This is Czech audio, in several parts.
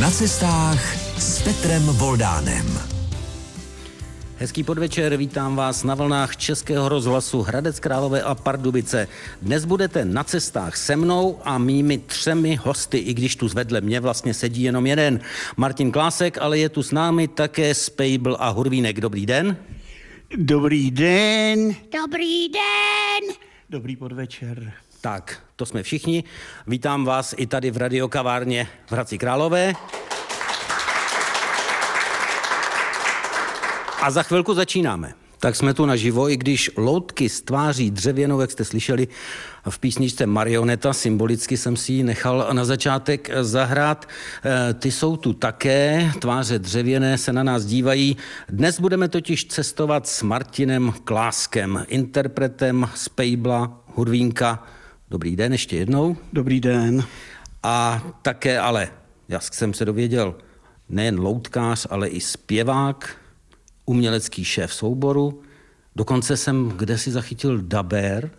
Na cestách s Petrem Voldánem. Hezký podvečer, vítám vás na vlnách Českého rozhlasu Hradec Králové a Pardubice. Dnes budete na cestách se mnou a mými třemi hosty, i když tu zvedle mě vlastně sedí jenom jeden. Martin Klásek, ale je tu s námi také Spejbl a Hurvínek. Dobrý den. Dobrý den. Dobrý den. Dobrý podvečer. Tak, to jsme všichni. Vítám vás i tady v radiokavárně v Hradci Králové. A za chvilku začínáme. Tak jsme tu naživo, i když loutky z tváří dřevěnou, jak jste slyšeli v písničce Marioneta, symbolicky jsem si ji nechal na začátek zahrát. Eh, ty jsou tu také, tváře dřevěné se na nás dívají. Dnes budeme totiž cestovat s Martinem Kláskem, interpretem z Pejbla, Hurvínka. Dobrý den ještě jednou. Dobrý den. A také ale, já jsem se dověděl, nejen loutkář, ale i zpěvák, umělecký šéf souboru. Dokonce jsem kde si zachytil daber.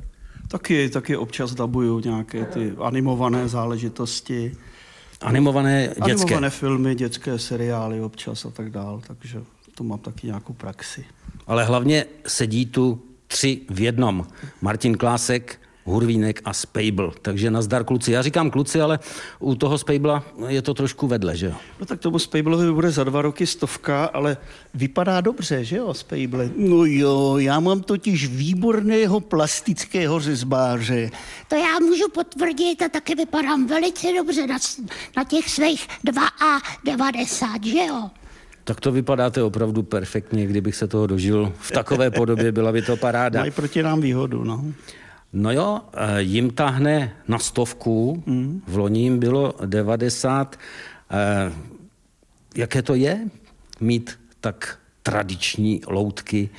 Taky, taky občas dabuju nějaké ty animované záležitosti. Animované dětské. Animované filmy, dětské seriály občas a tak dál, takže to mám taky nějakou praxi. Ale hlavně sedí tu tři v jednom. Martin Klásek, Hurvínek a Spejbl. Takže nazdar kluci. Já říkám kluci, ale u toho Spejbla je to trošku vedle, že jo? No tak tomu Spejblovi bude za dva roky stovka, ale vypadá dobře, že jo, Spejble? No jo, já mám totiž výborného plastického řezbáře. To já můžu potvrdit a taky vypadám velice dobře na, na těch svých 2 a 90, že jo? Tak to vypadáte opravdu perfektně, kdybych se toho dožil. V takové podobě byla by to paráda. Mají proti nám výhodu, no. No jo, eh, jim tahne na stovku, mm. v loni jim bylo 90. Eh, jaké to je mít tak tradiční loutky?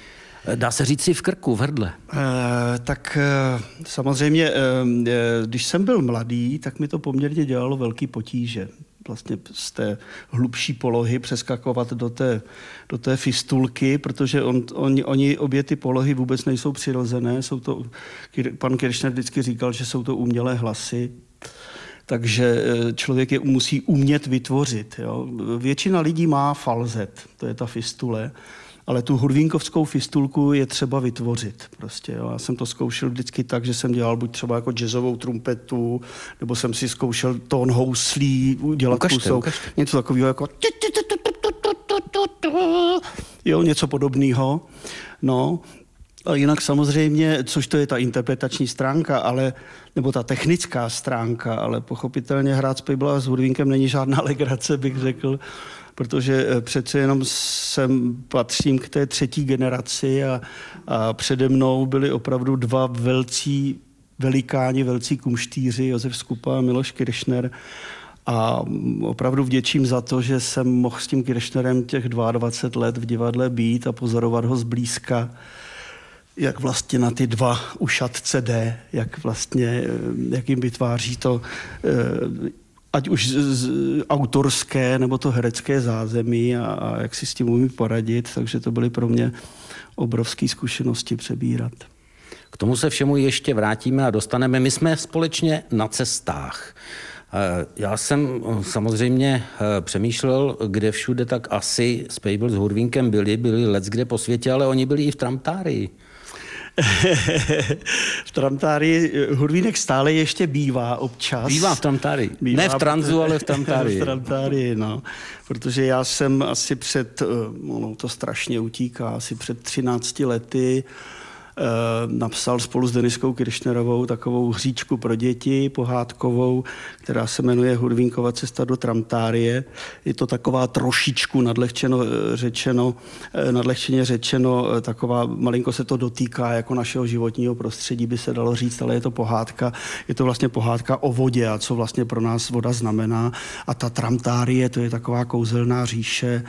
Eh, dá se říct si v krku, v hrdle. E, tak e, samozřejmě, e, když jsem byl mladý, tak mi to poměrně dělalo velký potíže vlastně z té hlubší polohy přeskakovat do té, do té fistulky, protože on, on, oni obě ty polohy vůbec nejsou přirozené. Jsou to, pan Kirchner vždycky říkal, že jsou to umělé hlasy, takže eh, člověk je musí umět vytvořit. Jo. Většina lidí má falzet, to je ta fistule, ale tu hurvínkovskou fistulku je třeba vytvořit. Prostě, jo. Já jsem to zkoušel vždycky tak, že jsem dělal buď třeba jako jazzovou trumpetu, nebo jsem si zkoušel tón houslí, udělat ukažte, kusou, ukažte. něco takového jako jo, něco podobného. No, a jinak samozřejmě, což to je ta interpretační stránka, ale, nebo ta technická stránka, ale pochopitelně hrát s Pejbla s Hudvínkem není žádná legrace, bych řekl protože eh, přece jenom jsem patřím k té třetí generaci a, a přede mnou byli opravdu dva velcí velikáni, velcí kumštýři, Josef Skupa a Miloš Kiršner. A opravdu vděčím za to, že jsem mohl s tím Kiršnerem těch 22 let v divadle být a pozorovat ho zblízka, jak vlastně na ty dva ušatce jde, jak vlastně, eh, jak jim vytváří to eh, ať už z, z, autorské nebo to herecké zázemí a, a jak si s tím umí poradit, takže to byly pro mě obrovské zkušenosti přebírat. K tomu se všemu ještě vrátíme a dostaneme. My jsme společně na cestách. Eh, já jsem eh, samozřejmě eh, přemýšlel, kde všude tak asi s Pejbl s Hurvínkem byli, byli let kde po světě, ale oni byli i v Tramtárii. v Tramtári Hurvínek stále ještě bývá občas. Bývá v Tramtári. Bývá, ne v Tranzu, ale v Tramtári. v Tramtári, no. Protože já jsem asi před, ono to strašně utíká, asi před 13 lety Eh, napsal spolu s Deniskou Kiršnerovou takovou hříčku pro děti pohádkovou, která se jmenuje Hudvínkova cesta do Tramtárie. Je to taková trošičku nadlehčeno eh, řečeno, eh, nadlehčeně řečeno, taková, malinko se to dotýká jako našeho životního prostředí, by se dalo říct, ale je to pohádka. Je to vlastně pohádka o vodě a co vlastně pro nás voda znamená. A ta Tramtárie, to je taková kouzelná říše,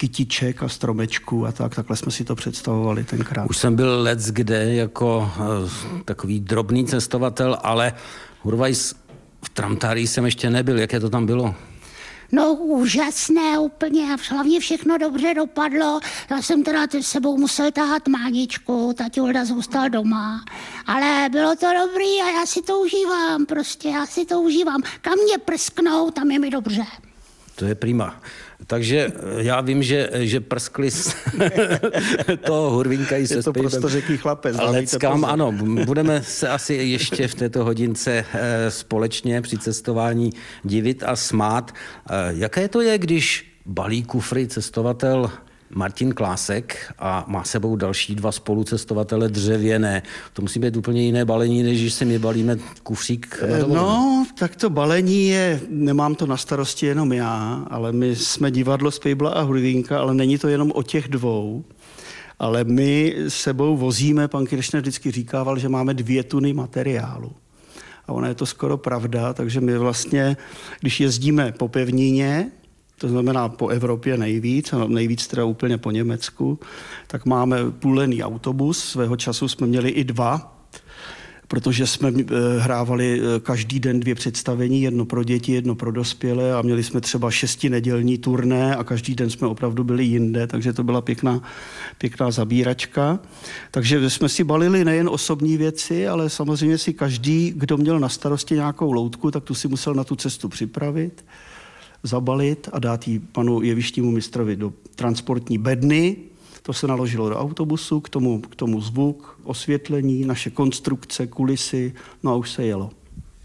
kytiček a stromečků a tak. Takhle jsme si to představovali tenkrát. Už jsem byl let kde jako uh, takový drobný cestovatel, ale Hurvajs v Tramtárii jsem ještě nebyl. Jaké to tam bylo? No úžasné úplně a hlavně všechno dobře dopadlo. Já jsem teda s sebou musel tahat máničku, taťulda zůstal doma. Ale bylo to dobrý a já si to užívám prostě, já si to užívám. Kam mě prsknou, tam je mi dobře. To je prima. Takže eh, já vím, že, že prskli z toho hurvinka se Je to prostě řeký chlapec. Leckám, ano, budeme se asi ještě v této hodince eh, společně při cestování divit a smát. Eh, jaké to je, když balí kufry cestovatel Martin Klásek a má sebou další dva spolucestovatele dřevěné. To musí být úplně jiné balení, než když si my balíme kufřík. No, tak to balení je, nemám to na starosti jenom já, ale my jsme divadlo Spejbla a Hrudínka, ale není to jenom o těch dvou. Ale my sebou vozíme, pan Kiršner vždycky říkával, že máme dvě tuny materiálu. A ona je to skoro pravda, takže my vlastně, když jezdíme po pevnině, to znamená po Evropě nejvíc, a nejvíc teda úplně po Německu, tak máme půlený autobus, svého času jsme měli i dva, protože jsme eh, hrávali eh, každý den dvě představení, jedno pro děti, jedno pro dospělé a měli jsme třeba šesti nedělní turné a každý den jsme opravdu byli jinde, takže to byla pěkná, pěkná zabíračka. Takže jsme si balili nejen osobní věci, ale samozřejmě si každý, kdo měl na starosti nějakou loutku, tak tu si musel na tu cestu připravit zabalit a dát ji panu jevištnímu mistrovi do transportní bedny. To se naložilo do autobusu, k tomu, k tomu zvuk, osvětlení, naše konstrukce, kulisy, no a už se jelo.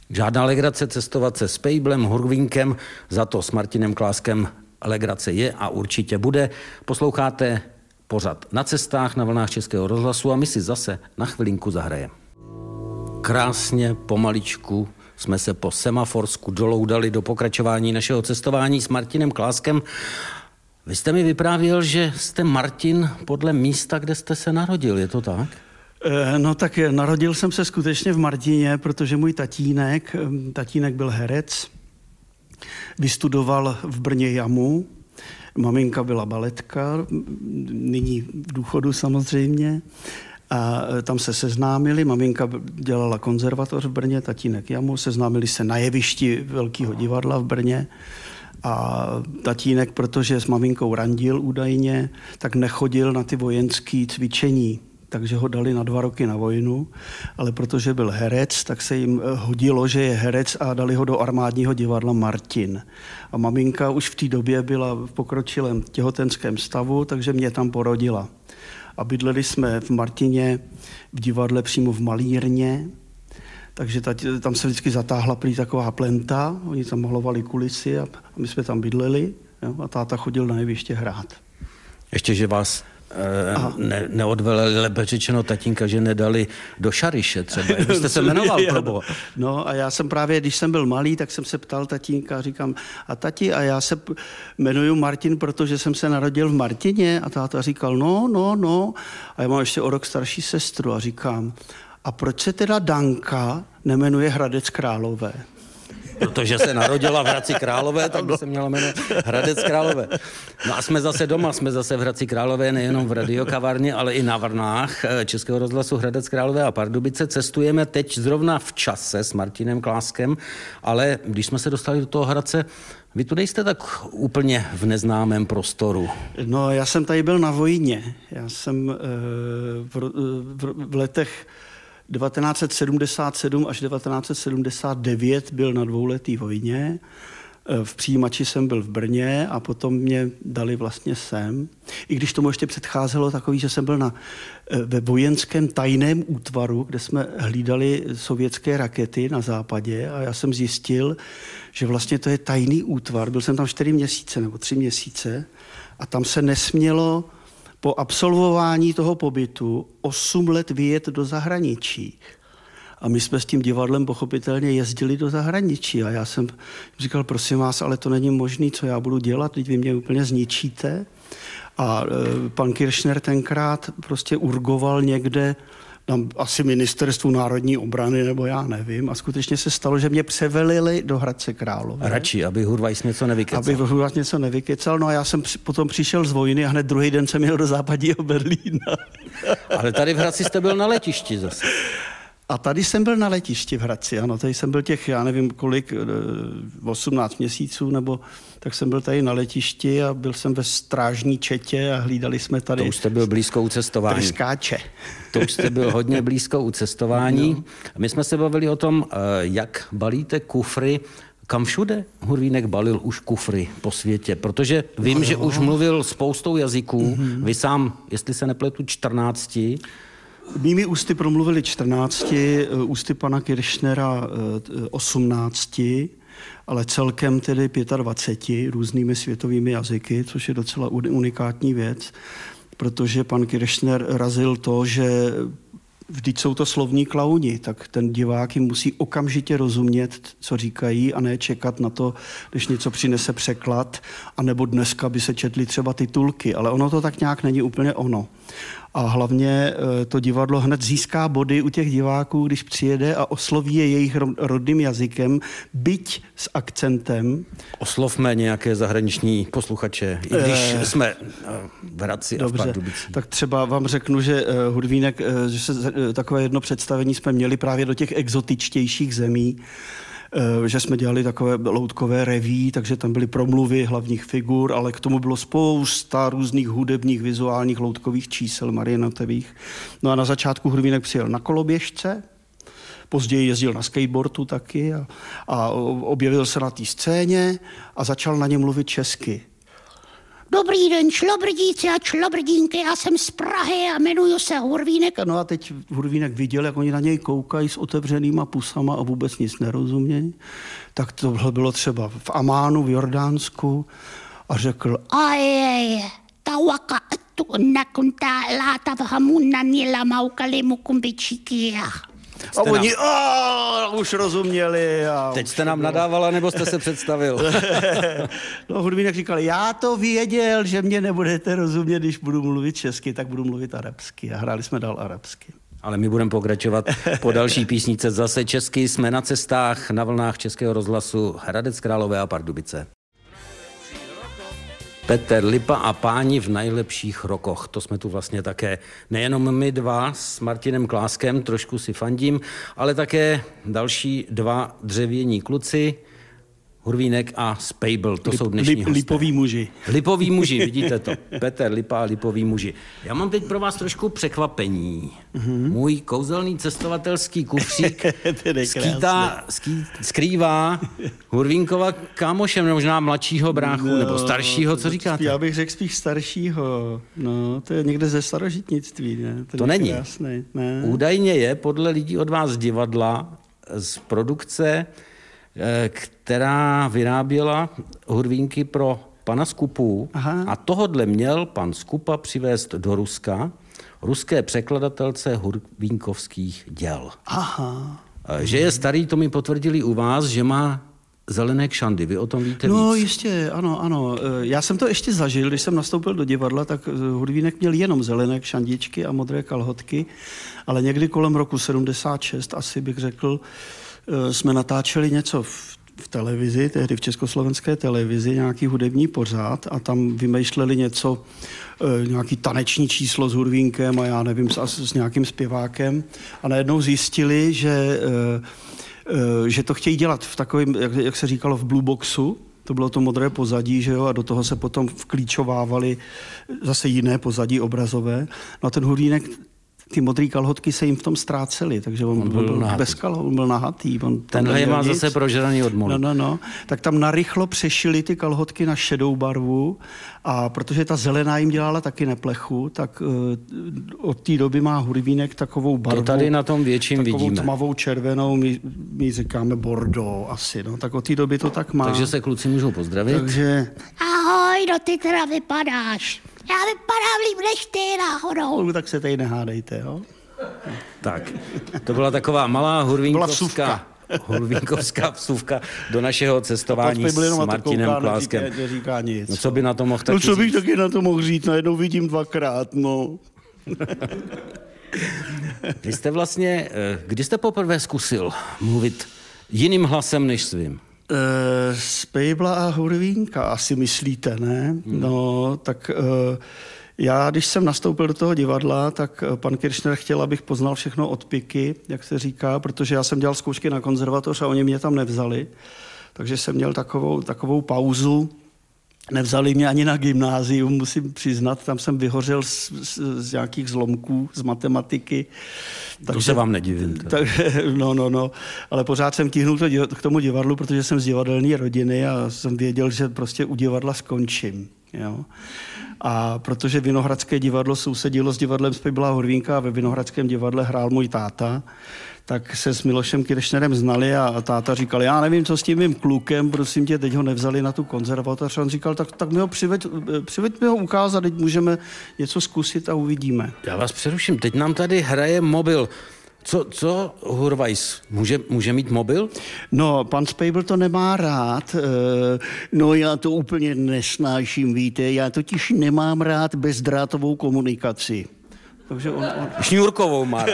Žádná legrace cestovat se s Pejblem, Hurvínkem, za to s Martinem Kláskem legrace je a určitě bude. Posloucháte pořad na cestách na vlnách Českého rozhlasu a my si zase na chvilinku zahrajeme. Krásně, pomaličku, jsme se po Semaforsku doloudali do pokračování našeho cestování s Martinem Kláskem. Vy jste mi vyprávěl, že jste Martin podle místa, kde jste se narodil, je to tak? Eh, no tak narodil jsem se skutečně v Martině, protože můj tatínek, eh, tatínek byl herec, vystudoval v Brně jamu, maminka byla baletka, nyní v důchodu samozřejmě, a e, tam se seznámili, maminka dělala konzervatoř v Brně, tatínek jamu, seznámili se na jevišti Velkého divadla v Brně. A tatínek, protože s maminkou randil údajně, tak nechodil na ty vojenské cvičení, takže ho dali na dva roky na vojnu, ale protože byl herec, tak se jim e, hodilo, že je herec a dali ho do armádního divadla Martin. A maminka už v té době byla v pokročilém těhotenském stavu, takže mě tam porodila a bydleli jsme v Martině, v divadle přímo v Malírně, takže tam se vždycky zatáhla prý taková plenta, oni tam malovali kulisy a my jsme tam bydleli. Jo, a táta chodil na jeviště hrát. Ještě, že vás Eh, ne, neodveleli, lépe řečeno tatínka, že nedali do Šariše třeba. Vy jste se jmenoval, probo. No a já jsem právě, když jsem byl malý, tak jsem se ptal tatínka, říkám, a tati, a já se jmenuji Martin, protože jsem se narodil v Martině a táta říkal, no, no, no. A já mám ještě o rok starší sestru a říkám, a proč se teda Danka nemenuje Hradec Králové? Protože se narodila v Hradci Králové, tak by se měla jmenovat Hradec Králové. No a jsme zase doma, jsme zase v Hradci Králové, nejenom v radiokavárně, ale i na Vrnách eh, Českého rozhlasu Hradec Králové a Pardubice. Cestujeme teď zrovna v čase s Martinem Kláskem, ale když jsme se dostali do toho Hradce, vy tu nejste tak úplně v neznámém prostoru. No, já jsem tady byl na vojně. Já jsem e, v, v, v letech 1977 až 1979 byl na dvouletý vojně. V přijímači jsem byl v Brně a potom mě dali vlastně sem. I když tomu ještě předcházelo takový, že jsem byl na, eh, ve vojenském tajném útvaru, kde jsme hlídali sovětské rakety na západě a já jsem zjistil, že vlastně to je tajný útvar. Byl jsem tam čtyři měsíce nebo tři měsíce a tam se nesmělo po absolvování toho pobytu 8 let vyjet do zahraničí. A my jsme s tím divadlem pochopitelně jezdili do zahraničí. A já jsem říkal, prosím vás, ale to není možné, co já budu dělat, teď vy mě úplně zničíte. A e, pan Kirchner tenkrát prostě urgoval někde tam asi ministerstvu národní obrany, nebo já nevím. A skutečně se stalo, že mě převelili do Hradce Králové. Radši, aby Hurvajs něco nevykecal. Aby Hurvajs něco nevykecal. No a já jsem potom přišel z vojny a hned druhý den jsem jel do západního Berlína. Ale tady v Hradci jste byl na letišti zase. A tady jsem byl na letišti v Hradci, ano, tady jsem byl těch, já nevím kolik, 18 eh, měsíců, nebo tak jsem byl tady na letišti a byl jsem ve strážní četě a hlídali jsme tady... To už jste byl blízko u cestování. Tryskáče. To už jste byl hodně blízko u cestování. No. My jsme se bavili o tom, eh, jak balíte kufry Kam všude Hurvínek balil už kufry po světě? Protože vím, že už mluvil spoustou jazyků. Mm-hmm. Vy sám, jestli se nepletu, 14. Mými ústy promluvili 14, eh, ústy pana Kiršnera 18, eh, ale celkem tedy 25 různými světovými jazyky, což je docela unikátní věc, protože pan Kiršner razil to, že vždyť jsou to slovní klauni, tak ten divák jim musí okamžitě rozumět, co říkají a ne čekat na to, když něco přinese překlad, anebo dneska by se četly třeba titulky, ale ono to tak nějak není úplně ono. A hlavně eh, to divadlo hned získá body u těch diváků, když přijede a osloví je jejich rodným jazykem, byť s akcentem. Oslovme nějaké zahraniční posluchače, i když e... jsme eh, v Hradci Dobře, a v tak třeba vám řeknu, že Hudvínek, že se takové jedno představení jsme měli právě do těch exotičtějších zemí, Eh, že jsme dělali takové loutkové reví, takže tam byly promluvy hlavních figur, ale k tomu bylo spousta různých hudebních, vizuálních loutkových čísel marionetových. No a na začátku Hrvínek přijel na koloběžce, později jezdil na skateboardu taky a, a objevil se na té scéně a začal na ně mluvit česky. Dobrý den, šlobrdíci a šlobrdínky, já jsem z Prahy a jmenuju se Hurvínek. No a teď Hurvínek viděl, jak oni na něj koukají s otevřenýma pusama a vůbec nic nerozumějí. Tak tohle bylo třeba v Amánu, v Jordánsku a řekl, Ajej, tawaka tu nakunta láta v hamunna nila maukali mukumbičikia. A oni nám... už rozuměli. A Teď jste nám nadávala, nebo jste se představil? no, hudbínek říkal, já to věděl, že mě nebudete rozumět, když budu mluvit česky, tak budu mluvit arabsky. A hráli jsme dál arabsky. Ale my budeme pokračovat po další písnice zase česky. Jsme na cestách na vlnách Českého rozhlasu Hradec Králové a Pardubice. Petr Lipa a páni v nejlepších rokoch. To jsme tu vlastně také nejenom my dva s Martinem Kláskem, trošku si fandím, ale také další dva dřevění kluci, Hurvínek a Spejbl, to Lip, jsou dnešní lip, Lipoví muži. Lipoví muži, vidíte to. Petr Lipa a Lipoví muži. Já mám teď pro vás trošku překvapení. Mm-hmm. Můj kouzelný cestovatelský kufřík skýtá, ský, skrývá Hurvínkova kámoše, možná mladšího bráchu, no, nebo staršího, co říkáte? Já bych řekl spíš staršího. No, to je někde ze starožitnictví, ne? To, to není. Krásný, ne? Údajně je podle lidí od vás divadla z produkce která vyráběla hurvínky pro pana Skupu Aha. a tohodle měl pan Skupa přivést do Ruska ruské překladatelce hurvínkovských děl. Aha. Eh, že je starý, to mi potvrdili u vás, že má zelené kšandy. Vy o tom víte No víc? jistě, ano, ano. Eh, já jsem to ještě zažil, když jsem nastoupil do divadla, tak Hudvínek měl jenom zelené kšandičky a modré kalhotky, ale někdy kolem roku 76 asi bych řekl, Eh, jsme natáčeli něco v, v televizi, tehdy v československé televizi, nějaký hudební pořád a tam vymýšleli něco, e, nějaký taneční číslo s hudvínkem a já nevím, s, s nějakým zpěvákem a najednou zjistili, že, e, e, že to chtějí dělat v takovém, jak, jak se říkalo, v blue boxu, to bylo to modré pozadí, že jo, a do toho se potom vklíčovávali zase jiné pozadí obrazové. No a ten hudínek ty modré kalhotky se jim v tom ztrácely, takže on, on byl, byl bez kalhot, on byl nahatý. On Tenhle je má nic. zase prožraný od No, no, no. Tak tam narychlo přešili ty kalhotky na šedou barvu a protože ta zelená jim dělala taky neplechu, tak uh, od té doby má hurvínek takovou barvu. To tady na tom větším takovou vidíme. tmavou červenou, my, my říkáme bordeaux asi, no. Tak od té doby to tak má. Takže se kluci můžou pozdravit. Takže... Ahoj, no ty teda vypadáš. Já vypadám líp než ty náhodou. No, tak se tady nehádejte, jo? Tak, to byla taková malá hurvínkovská... Hurvínkovská vsuvka do našeho cestování s Martinem Kláskem. Neříká nic. No co by na to mohl taky No co bych říct? taky na to mohl říct, najednou vidím dvakrát, no. Vy jste vlastně, eh, kdy jste poprvé zkusil mluvit jiným hlasem než svým? Uh, Spejbla a Hurvínka, asi myslíte, ne? Hmm. No, tak uh, já, když jsem nastoupil do toho divadla, tak eh, pan Kirchner chtěl, abych poznal všechno od piky, jak se říká, protože já jsem dělal zkoušky na konzervatoř a oni mě tam nevzali. Takže jsem měl takovou, takovou pauzu Nevzali mě ani na gymnázium, musím přiznat, tam jsem vyhořel z, z, z nějakých zlomků z matematiky. Takže, to se vám nedivím. Tak, no, no, no, ale pořád jsem tíhnul to, k tomu divadlu, protože jsem z divadelní rodiny a jsem věděl, že prostě u divadla skončím. Jo. A protože Vinohradské divadlo sousedilo s divadlem Spibla Horvínka a ve Vinohradském divadle hrál můj táta, tak se s Milošem Kiršnerem znali a táta říkal, já nevím, co s tím mým klukem, prosím tě, teď ho nevzali na tu konzervatoř. A on říkal, tak, tak mi ho přiveď, přiveď mi ho ukázat, teď můžeme něco zkusit a uvidíme. Já vás přeruším, teď nám tady hraje mobil. Co, co Hurvajs, může, může mít mobil? No, pan Spejbl to nemá rád. Eh, no, já to úplně nesnáším, víte. Já totiž nemám rád bezdrátovou komunikaci. Takže on, on... Šňůrkovou má.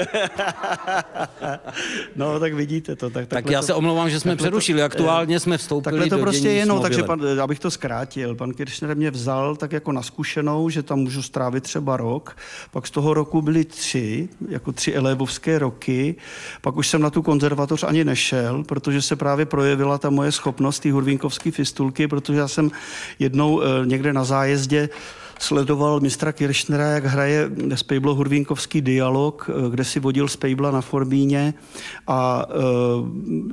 no, tak vidíte to. Tak, tak já to, se omlouvám, že jsme přerušili. To, Aktuálně jsme vstoupili Takhle to do prostě je, no, takže pan, abych to zkrátil. Pan Kirchner mě vzal tak jako na zkušenou, že tam můžu strávit třeba rok. Pak z toho roku byly tři, jako tři elevovské roky. Pak už jsem na tu konzervatoř ani nešel, protože se právě projevila ta moje schopnost, ty hurvínkovské fistulky, protože já jsem jednou e, někde na zájezdě sledoval mistra Kiršnera, jak hraje Spejblo Hurvínkovský dialog, eh, kde si vodil Spejbla na Forbíně a uh,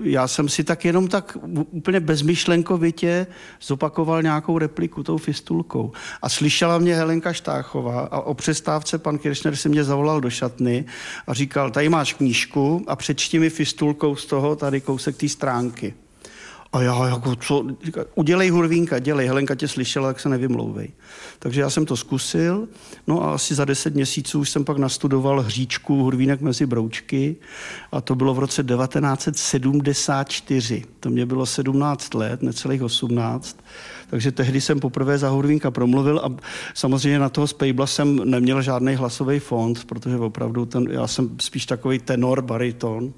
já jsem si tak jenom tak úplně bezmyšlenkovitě zopakoval nějakou repliku tou fistulkou. A slyšela mě Helenka Štáchová a o přestávce pan Kiršner si mě zavolal do šatny a říkal, tady máš knížku a přečti mi fistulkou z toho tady kousek té stránky. A já jako co, udělej hurvínka, dělej, Helenka tě slyšela, tak se nevymlouvej. Takže já jsem to zkusil, no a asi za deset měsíců už jsem pak nastudoval hříčku hurvínek mezi broučky a to bylo v roce 1974. To mě bylo 17 let, necelých 18. Takže tehdy jsem poprvé za Hurvínka promluvil a samozřejmě na toho Spejbla jsem neměl žádný hlasový fond, protože opravdu ten, já jsem spíš takový tenor, bariton,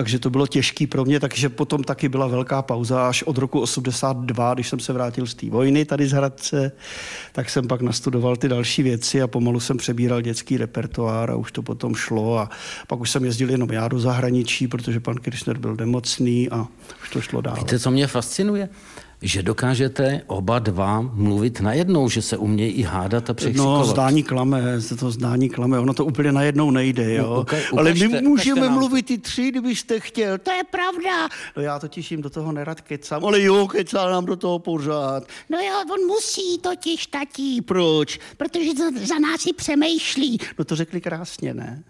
takže to bylo těžký pro mě, takže potom taky byla velká pauza až od roku 82, když jsem se vrátil z té vojny tady z Hradce, tak jsem pak nastudoval ty další věci a pomalu jsem přebíral dětský repertoár a už to potom šlo a pak už jsem jezdil jenom já do zahraničí, protože pan Kirchner byl nemocný a už to šlo dál. Víte, co mě fascinuje? Že dokážete oba dva mluvit najednou, že se umějí i hádat a překřikovat. No, zdání klame, to zdání klame, ono to úplně najednou nejde, jo. No, uka- Ale my můžeme mluvit i tři, kdybyste chtěl, to je pravda. No já totiž jim do toho nerad kecám, ale jo, kecá nám do toho pořád. No jo, on musí totiž, tatí. Proč? Protože to za nás i přemýšlí. No to řekli krásně, ne?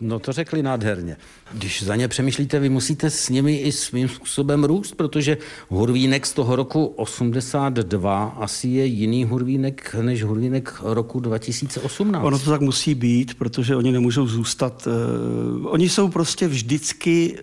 No to řekli nádherně. Když za ně přemýšlíte, vy musíte s nimi i svým způsobem růst, protože hurvínek z toho roku 82 asi je jiný hurvínek než hurvínek roku 2018. Ono to tak musí být, protože oni nemůžou zůstat. Uh, oni jsou prostě vždycky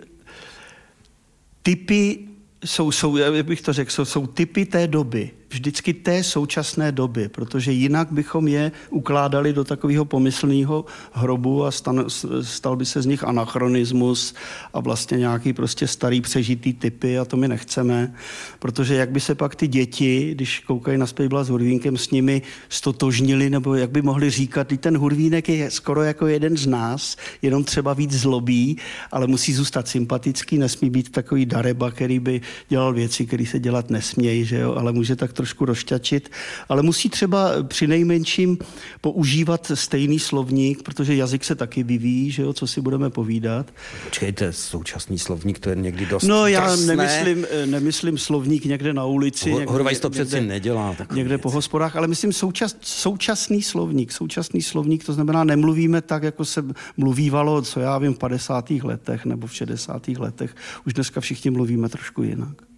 typy, jsou, jsou, jak bych to řekl, jsou, jsou typy té doby vždycky té současné doby, protože jinak bychom je ukládali do takového pomyslného hrobu a stan, stal by se z nich anachronismus a vlastně nějaký prostě starý přežitý typy a to my nechceme, protože jak by se pak ty děti, když koukají na Spejbla s Hurvínkem, s nimi stotožnili, nebo jak by mohli říkat, ten Hurvínek je skoro jako jeden z nás, jenom třeba víc zlobí, ale musí zůstat sympatický, nesmí být takový dareba, který by dělal věci, které se dělat nesmějí, že jo, ale může tak trošku rozšťačit, ale musí třeba při nejmenším používat stejný slovník, protože jazyk se taky vyvíjí, že jo, co si budeme povídat. Počkejte, současný slovník, to je někdy dost No já drsné. nemyslím, eh, nemyslím slovník někde na ulici. Ho, někde, to přeci někde, nedělá. Někde věc. po hospodách, ale myslím součas, současný slovník. Současný slovník, to znamená, nemluvíme tak, jako se mluvívalo, co já vím, v 50. letech nebo v 60. letech. Už dneska všichni mluvíme trošku jinak.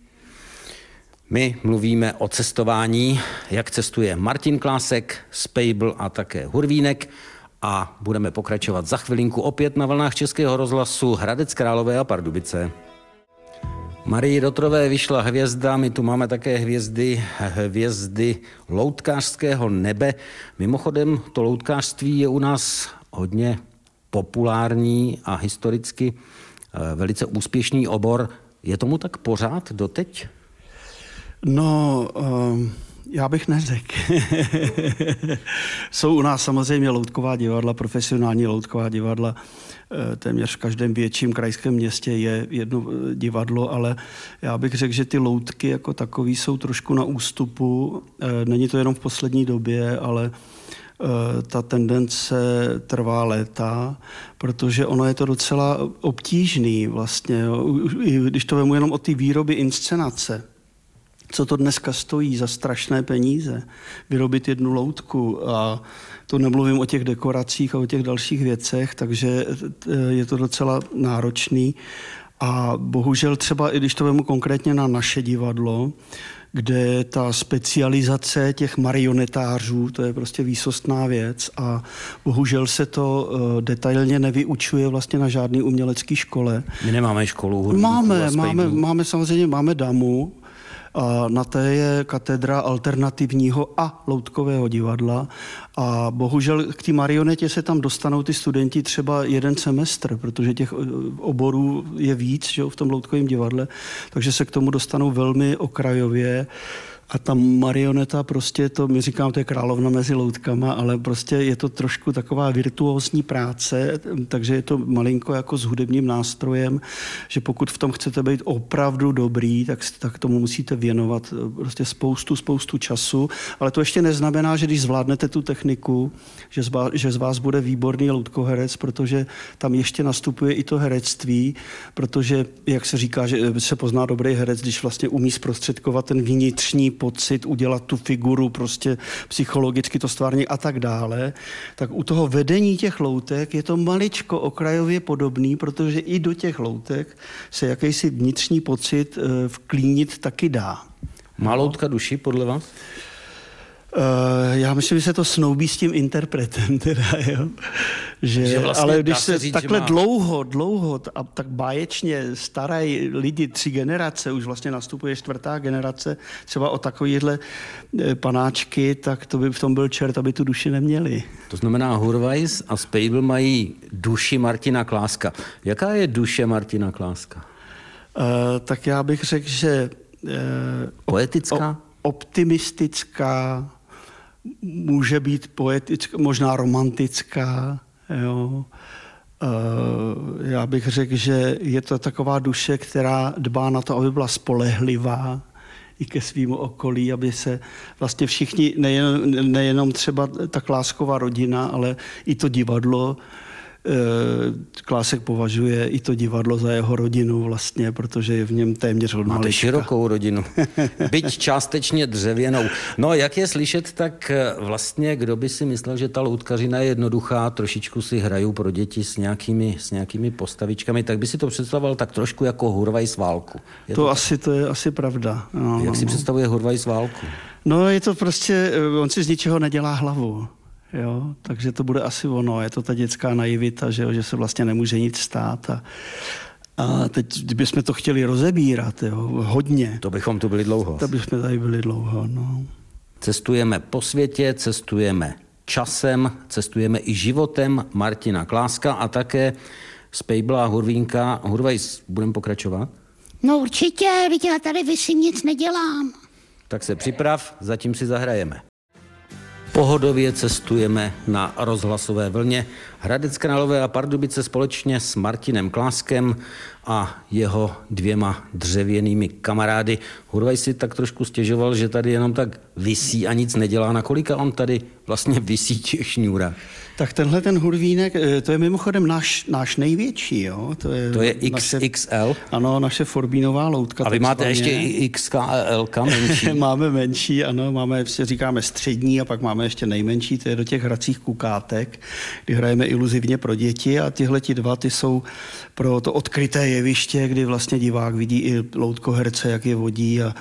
My mluvíme o cestování, jak cestuje Martin Klásek, Spejbl a také Hurvínek a budeme pokračovat za chvilinku opět na vlnách Českého rozhlasu Hradec Králové a Pardubice. Marii Rotrové vyšla hvězda, my tu máme také hvězdy, hvězdy loutkářského nebe. Mimochodem, to loutkářství je u nás hodně populární a historicky eh, velice úspěšný obor. Je tomu tak pořád doteď? No, um, Já bych neřekl. Jsou u nás samozřejmě loutková divadla, profesionální loutková divadla. Eh, téměř v každém větším krajském městě je jedno eh, divadlo, ale já bych řekl, že ty loutky jako takový jsou trošku na ústupu. Eh, není to jenom v poslední době, ale ta tendence trvá léta, protože ono je to docela obtížný vlastně, když to vemu jenom o ty výroby inscenace co to dneska stojí za strašné peníze, vyrobit jednu loutku a to nemluvím o těch dekoracích a o těch dalších věcech, takže je to docela náročný. A bohužel třeba, i když to vemu konkrétně na naše divadlo, kde ta specializace těch marionetářů, to je prostě výsostná věc a bohužel se to uh, detailně nevyučuje vlastně na žádný umělecký škole. My nemáme školu. Máme, máme, máme samozřejmě, máme DAMu, na té je katedra alternativního a loutkového divadla a bohužel k té marionetě se tam dostanou ty studenti třeba jeden semestr, protože těch eh, oborů je víc že, v tom loutkovém divadle, takže se k tomu dostanou velmi okrajově. A ta marioneta prostě, to my říkám, to je královna mezi loutkama, ale prostě je to trošku taková virtuózní práce, takže je to malinko jako s hudebním nástrojem, že pokud v tom chcete být opravdu dobrý, tak, tak tomu musíte věnovat eh, prostě spoustu, spoustu času, ale to ještě neznamená, že když zvládnete tu techniku, že z vás, že z vás bude výborný loutkoherec, protože tam ještě nastupuje i to herectví, protože, jak se říká, že se pozná dobrý herec, když vlastně umí zprostředkovat ten vnitřní pocit, udělat tu figuru, prostě psychologicky to stvárně a tak dále, tak u toho vedení těch loutek je to maličko okrajově podobný, protože i do těch loutek se jakýsi vnitřní pocit eh, vklínit taky dá. Má loutka duši podle vás? Uh, já myslím, že se to snoubí s tím interpretem, teda, jo. Že, že vlastně ale když se, říct, takhle má... dlouho, dlouho a tak báječně starají lidi tři generace, už vlastně nastupuje čtvrtá generace, třeba o takovýhle eh, panáčky, tak to by v tom byl čert, aby tu duši neměli. To znamená, Hurvajs a Spejbl mají duši Martina Kláska. Jaká je duše Martina Kláska? Uh, tak já bych řekl, že... Uh, Poetická? O, optimistická, může být poetická, možná romantická. Jo. Uh, já bych řekl, že je to taková duše, která dbá na to, aby byla spolehlivá i ke svýmu okolí, aby se vlastně všichni, nejen, nejenom třeba ta klásková rodina, ale i to divadlo, Eh, Klásek považuje i to divadlo za jeho rodinu vlastně, protože je v něm téměř od Máte širokou rodinu, byť částečně dřevěnou. No, jak je slyšet, tak eh, vlastně kdo by si myslel, že ta loutkařina je jednoduchá, trošičku si hrajou pro děti s nějakými, s nějakými postavičkami, tak by si to představoval tak trošku jako Hurvaj s válku. Je to, to asi, to je asi pravda. No, jak no, si no. představuje Hurvaj s válku? No, je to prostě, eh, on si z ničeho nedělá hlavu. Jo? Takže to bude asi ono. Je to ta dětská naivita, že, jo? že se vlastně nemůže nic stát. A, a teď, kdybychom to chtěli rozebírat, jo, hodně. To bychom tu byli dlouho. To bychom tady byli dlouho, no. Cestujeme po světě, cestujeme časem, cestujeme i životem Martina Kláska a také z Pejbla Hurvínka. Hurvajs, budeme pokračovat? No určitě, já tady vysím, nic nedělám. Tak se připrav, zatím si zahrajeme. Pohodově cestujeme na rozhlasové vlně Hradec Králové a Pardubice společně s Martinem Kláskem a jeho dvěma dřevěnými kamarády. Hurvaj si tak trošku stěžoval, že tady jenom tak visí a nic nedělá. Na kolika on tady vlastně visí těch šňůrách? Tak tenhle ten hurvínek, eh, to je mimochodem náš, náš největší, jo? To je, to je XXL? Naše, ano, naše Forbínová loutka. A vy máte ještě i XKL menší? máme menší, ano, máme, si říkáme střední a pak máme ještě nejmenší, to je do těch hracích kukátek, kdy hrajeme iluzivně pro děti a tyhle ti dva, ty jsou pro to odkryté jeviště, kdy vlastně divák vidí i loutkoherce, jak je vodí a,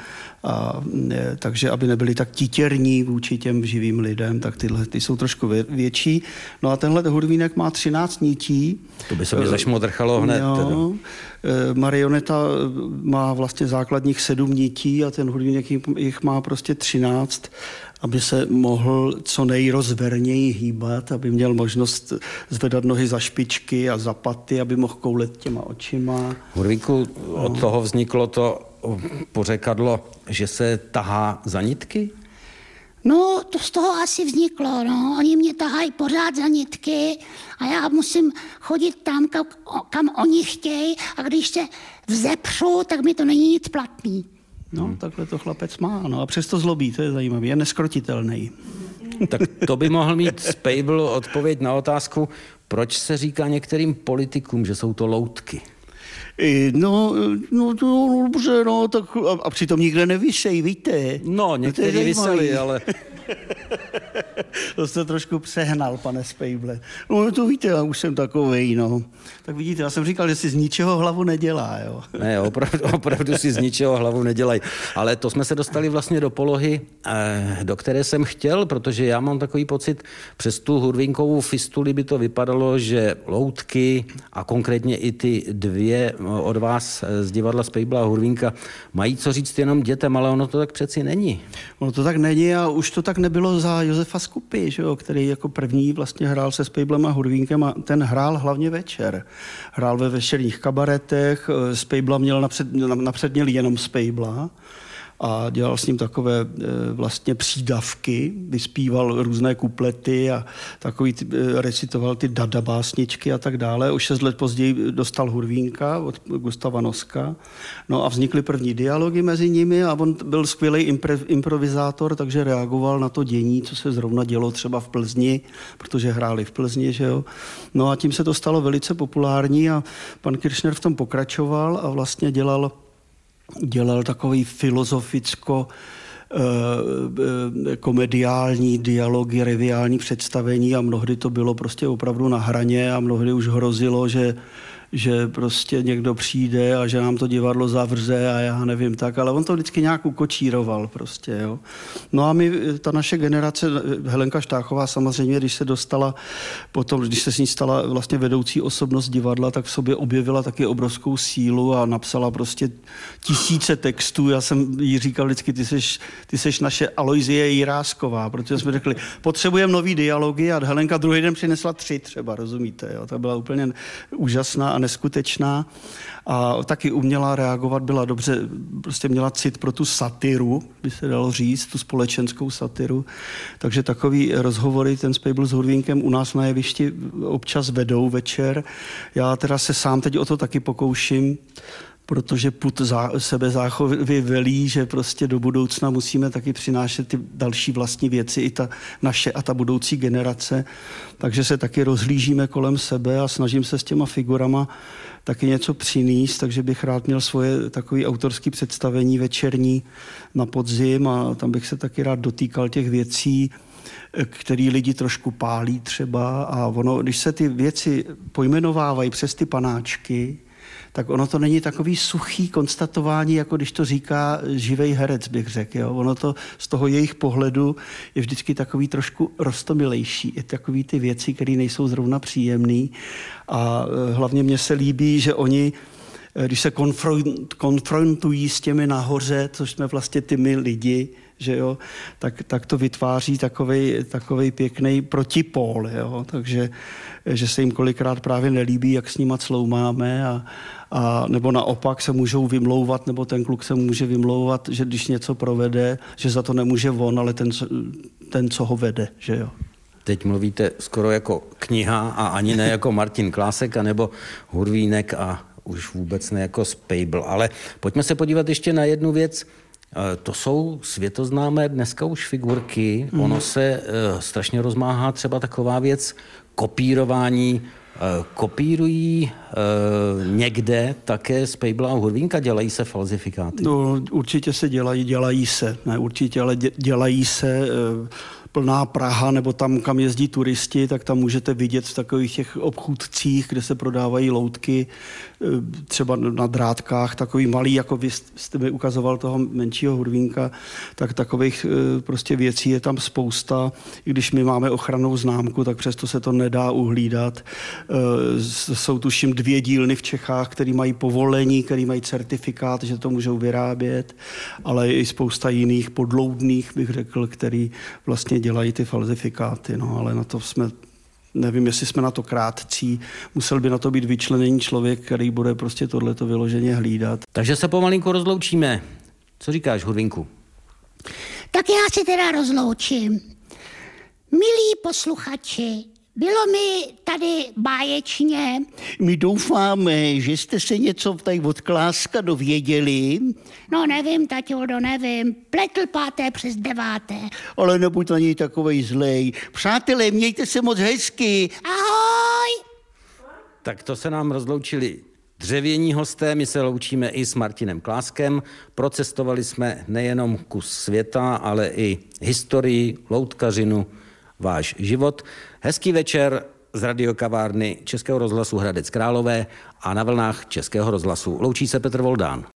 a ne, takže aby nebyli tak titěrní vůči těm živým lidem, tak tyhle ty jsou trošku větší. No a tenhle hudvínek má 13 nití. To by se mi zašmodrchalo hned. No, marioneta má vlastně základních sedm nití a ten hudvínek jich má prostě 13 aby se mohl co nejrozverněji hýbat, aby měl možnost zvedat nohy za špičky a za paty, aby mohl koulet těma očima. Hurvíku, od toho vzniklo to pořekadlo, že se tahá za nitky? No, to z toho asi vzniklo, no. Oni mě tahají pořád za nitky a já musím chodit tam, kam, kam oni chtějí a když se vzepřu, tak mi to není nic platný. No, hmm. takhle to chlapec má, no a přesto zlobí, to je zajímavé, je neskrotitelný. Tak to by mohl mít Spable odpověď na otázku, proč se říká některým politikům, že jsou to loutky. No, no, to dobře, no, tak a, a přitom nikde nevyšej, víte. No, někteří vyseli, ale to jste trošku přehnal, pane Spejble. No to víte, já už jsem takovej, no. Tak vidíte, já jsem říkal, že si z ničeho hlavu nedělá, jo. Ne, opravdu, opravdu si z ničeho hlavu nedělají. Ale to jsme se dostali vlastně do polohy, eh, do které jsem chtěl, protože já mám takový pocit, přes tu hurvinkovou fistuli by to vypadalo, že loutky a konkrétně i ty dvě od vás z divadla Spejbla a Hurvinka mají co říct jenom dětem, ale ono to tak přeci není. Ono to tak není a už to tak nebylo za Josefa Skupy, že jo, který jako první vlastně hrál se Spejblem a Hurvínkem a ten hrál hlavně večer. Hrál ve večerních kabaretech, Spejbla měl napřed, napřed měl jenom Spejbla a dělal s ním takové e, vlastně přídavky, vyspíval různé kuplety a takový e, recitoval ty dada básničky a tak dále. O šest let později dostal Hurvínka od Gustava Noska. No a vznikly první dialogy mezi nimi a on byl skvělý improvizátor, takže reagoval na to dění, co se zrovna dělo třeba v Plzni, protože hráli v Plzni, že jo. No a tím se to stalo velice populární a pan Kirchner v tom pokračoval a vlastně dělal dělal takový filozoficko eh, eh, komediální dialogy, reviální představení a mnohdy to bylo prostě opravdu na hraně a mnohdy už hrozilo, že že prostě někdo přijde a že nám to divadlo zavře a já nevím tak, ale on to vždycky nějak ukočíroval prostě, jo. No a my, ta naše generace, Helenka Štáchová samozřejmě, když se dostala potom, když se s ní stala vlastně vedoucí osobnost divadla, tak v sobě objevila taky obrovskou sílu a napsala prostě tisíce textů. Já jsem jí říkal vždycky, ty seš, ty seš naše Aloizie Jirásková, protože jsme řekli, potřebujeme nový dialogy a Helenka druhý den přinesla tři třeba, rozumíte, jo. Ta byla úplně úžasná a neskutečná a taky uměla reagovat, byla dobře, prostě měla cit pro tu satiru, by se dalo říct, tu společenskou satiru. Takže takový rozhovory ten Spable s Hurvínkem u nás na jevišti občas vedou večer. Já teda se sám teď o to taky pokouším, protože put zá, sebezáchovy velí, že prostě do budoucna musíme taky přinášet ty další vlastní věci, i ta naše a ta budoucí generace. Takže se taky rozhlížíme kolem sebe a snažím se s těma figurama taky něco přinést, takže bych rád měl svoje takové autorské představení večerní na podzim a tam bych se taky rád dotýkal těch věcí, který lidi trošku pálí třeba a ono, když se ty věci pojmenovávají přes ty panáčky, tak ono to není takový suchý konstatování, jako když to říká živej herec, bych řekl. Jo. Ono to z toho jejich pohledu je vždycky takový trošku rostomilejší. Je takový ty věci, které nejsou zrovna příjemné. A e, hlavně mně se líbí, že oni e, když se konfrontují s těmi nahoře, což jsme vlastně ty my lidi, že jo, tak, tak to vytváří takový pěkný protipól, jo, takže že se jim kolikrát právě nelíbí, jak s nima cloumáme a, a nebo naopak se můžou vymlouvat, nebo ten kluk se může vymlouvat, že když něco provede, že za to nemůže on, ale ten, ten co ho vede, že jo. Teď mluvíte skoro jako kniha a ani ne jako Martin Klásek, nebo Hurvínek a už vůbec ne jako Spable. Ale pojďme se podívat ještě na jednu věc. Eh, to jsou světoznámé dneska už figurky. Mm. Ono se uh, strašně rozmáhá třeba taková věc kopírování Eh, kopírují uh, někde také z Pejbla a Hurvínka? Dělají se falzifikáty? No, určitě se dělají, dělají se. Ne, určitě, ale dělají se. Uh, plná Praha nebo tam, kam jezdí turisti, tak tam můžete vidět v takových těch obchůdcích, kde se prodávají loutky, e, třeba na drátkách, takový malý, jako vy jste mi ukazoval toho menšího hudvínka, tak takových e, prostě věcí je tam spousta. I když my máme ochranou známku, tak přesto se to nedá uhlídat. E, jsou tuším dvě dílny v Čechách, které mají povolení, které mají certifikát, že to můžou vyrábět, ale i spousta jiných podloudných, bych řekl, který vlastně dělají ty falzifikáty, no, ale na to jsme nevím, jestli jsme na to krátcí, musel by na to být vyčleněný člověk, který bude prostě tohleto vyloženě hlídat. Takže se pomalinku rozloučíme. Co říkáš, Hurvinku? Tak já se teda rozloučím. Milí posluchači, bylo mi tady báječně. My doufáme, že jste se něco tady od Kláska dověděli, No nevím, taťudo, nevím. Pletl páté přes deváté. ale nebuď na něj takovej zlej. Přátelé, mějte se moc hezky. Ahoj! Tak to se nám rozloučili dřevění hosté, my se loučíme i s Martinem Kláskem. Procestovali jsme nejenom kus světa, ale i historii, loutkařinu, váš život. Hezký večer z radiokavárny Českého rozhlasu Hradec Králové a na vlnách Českého rozhlasu. Loučí se Petr Voldán.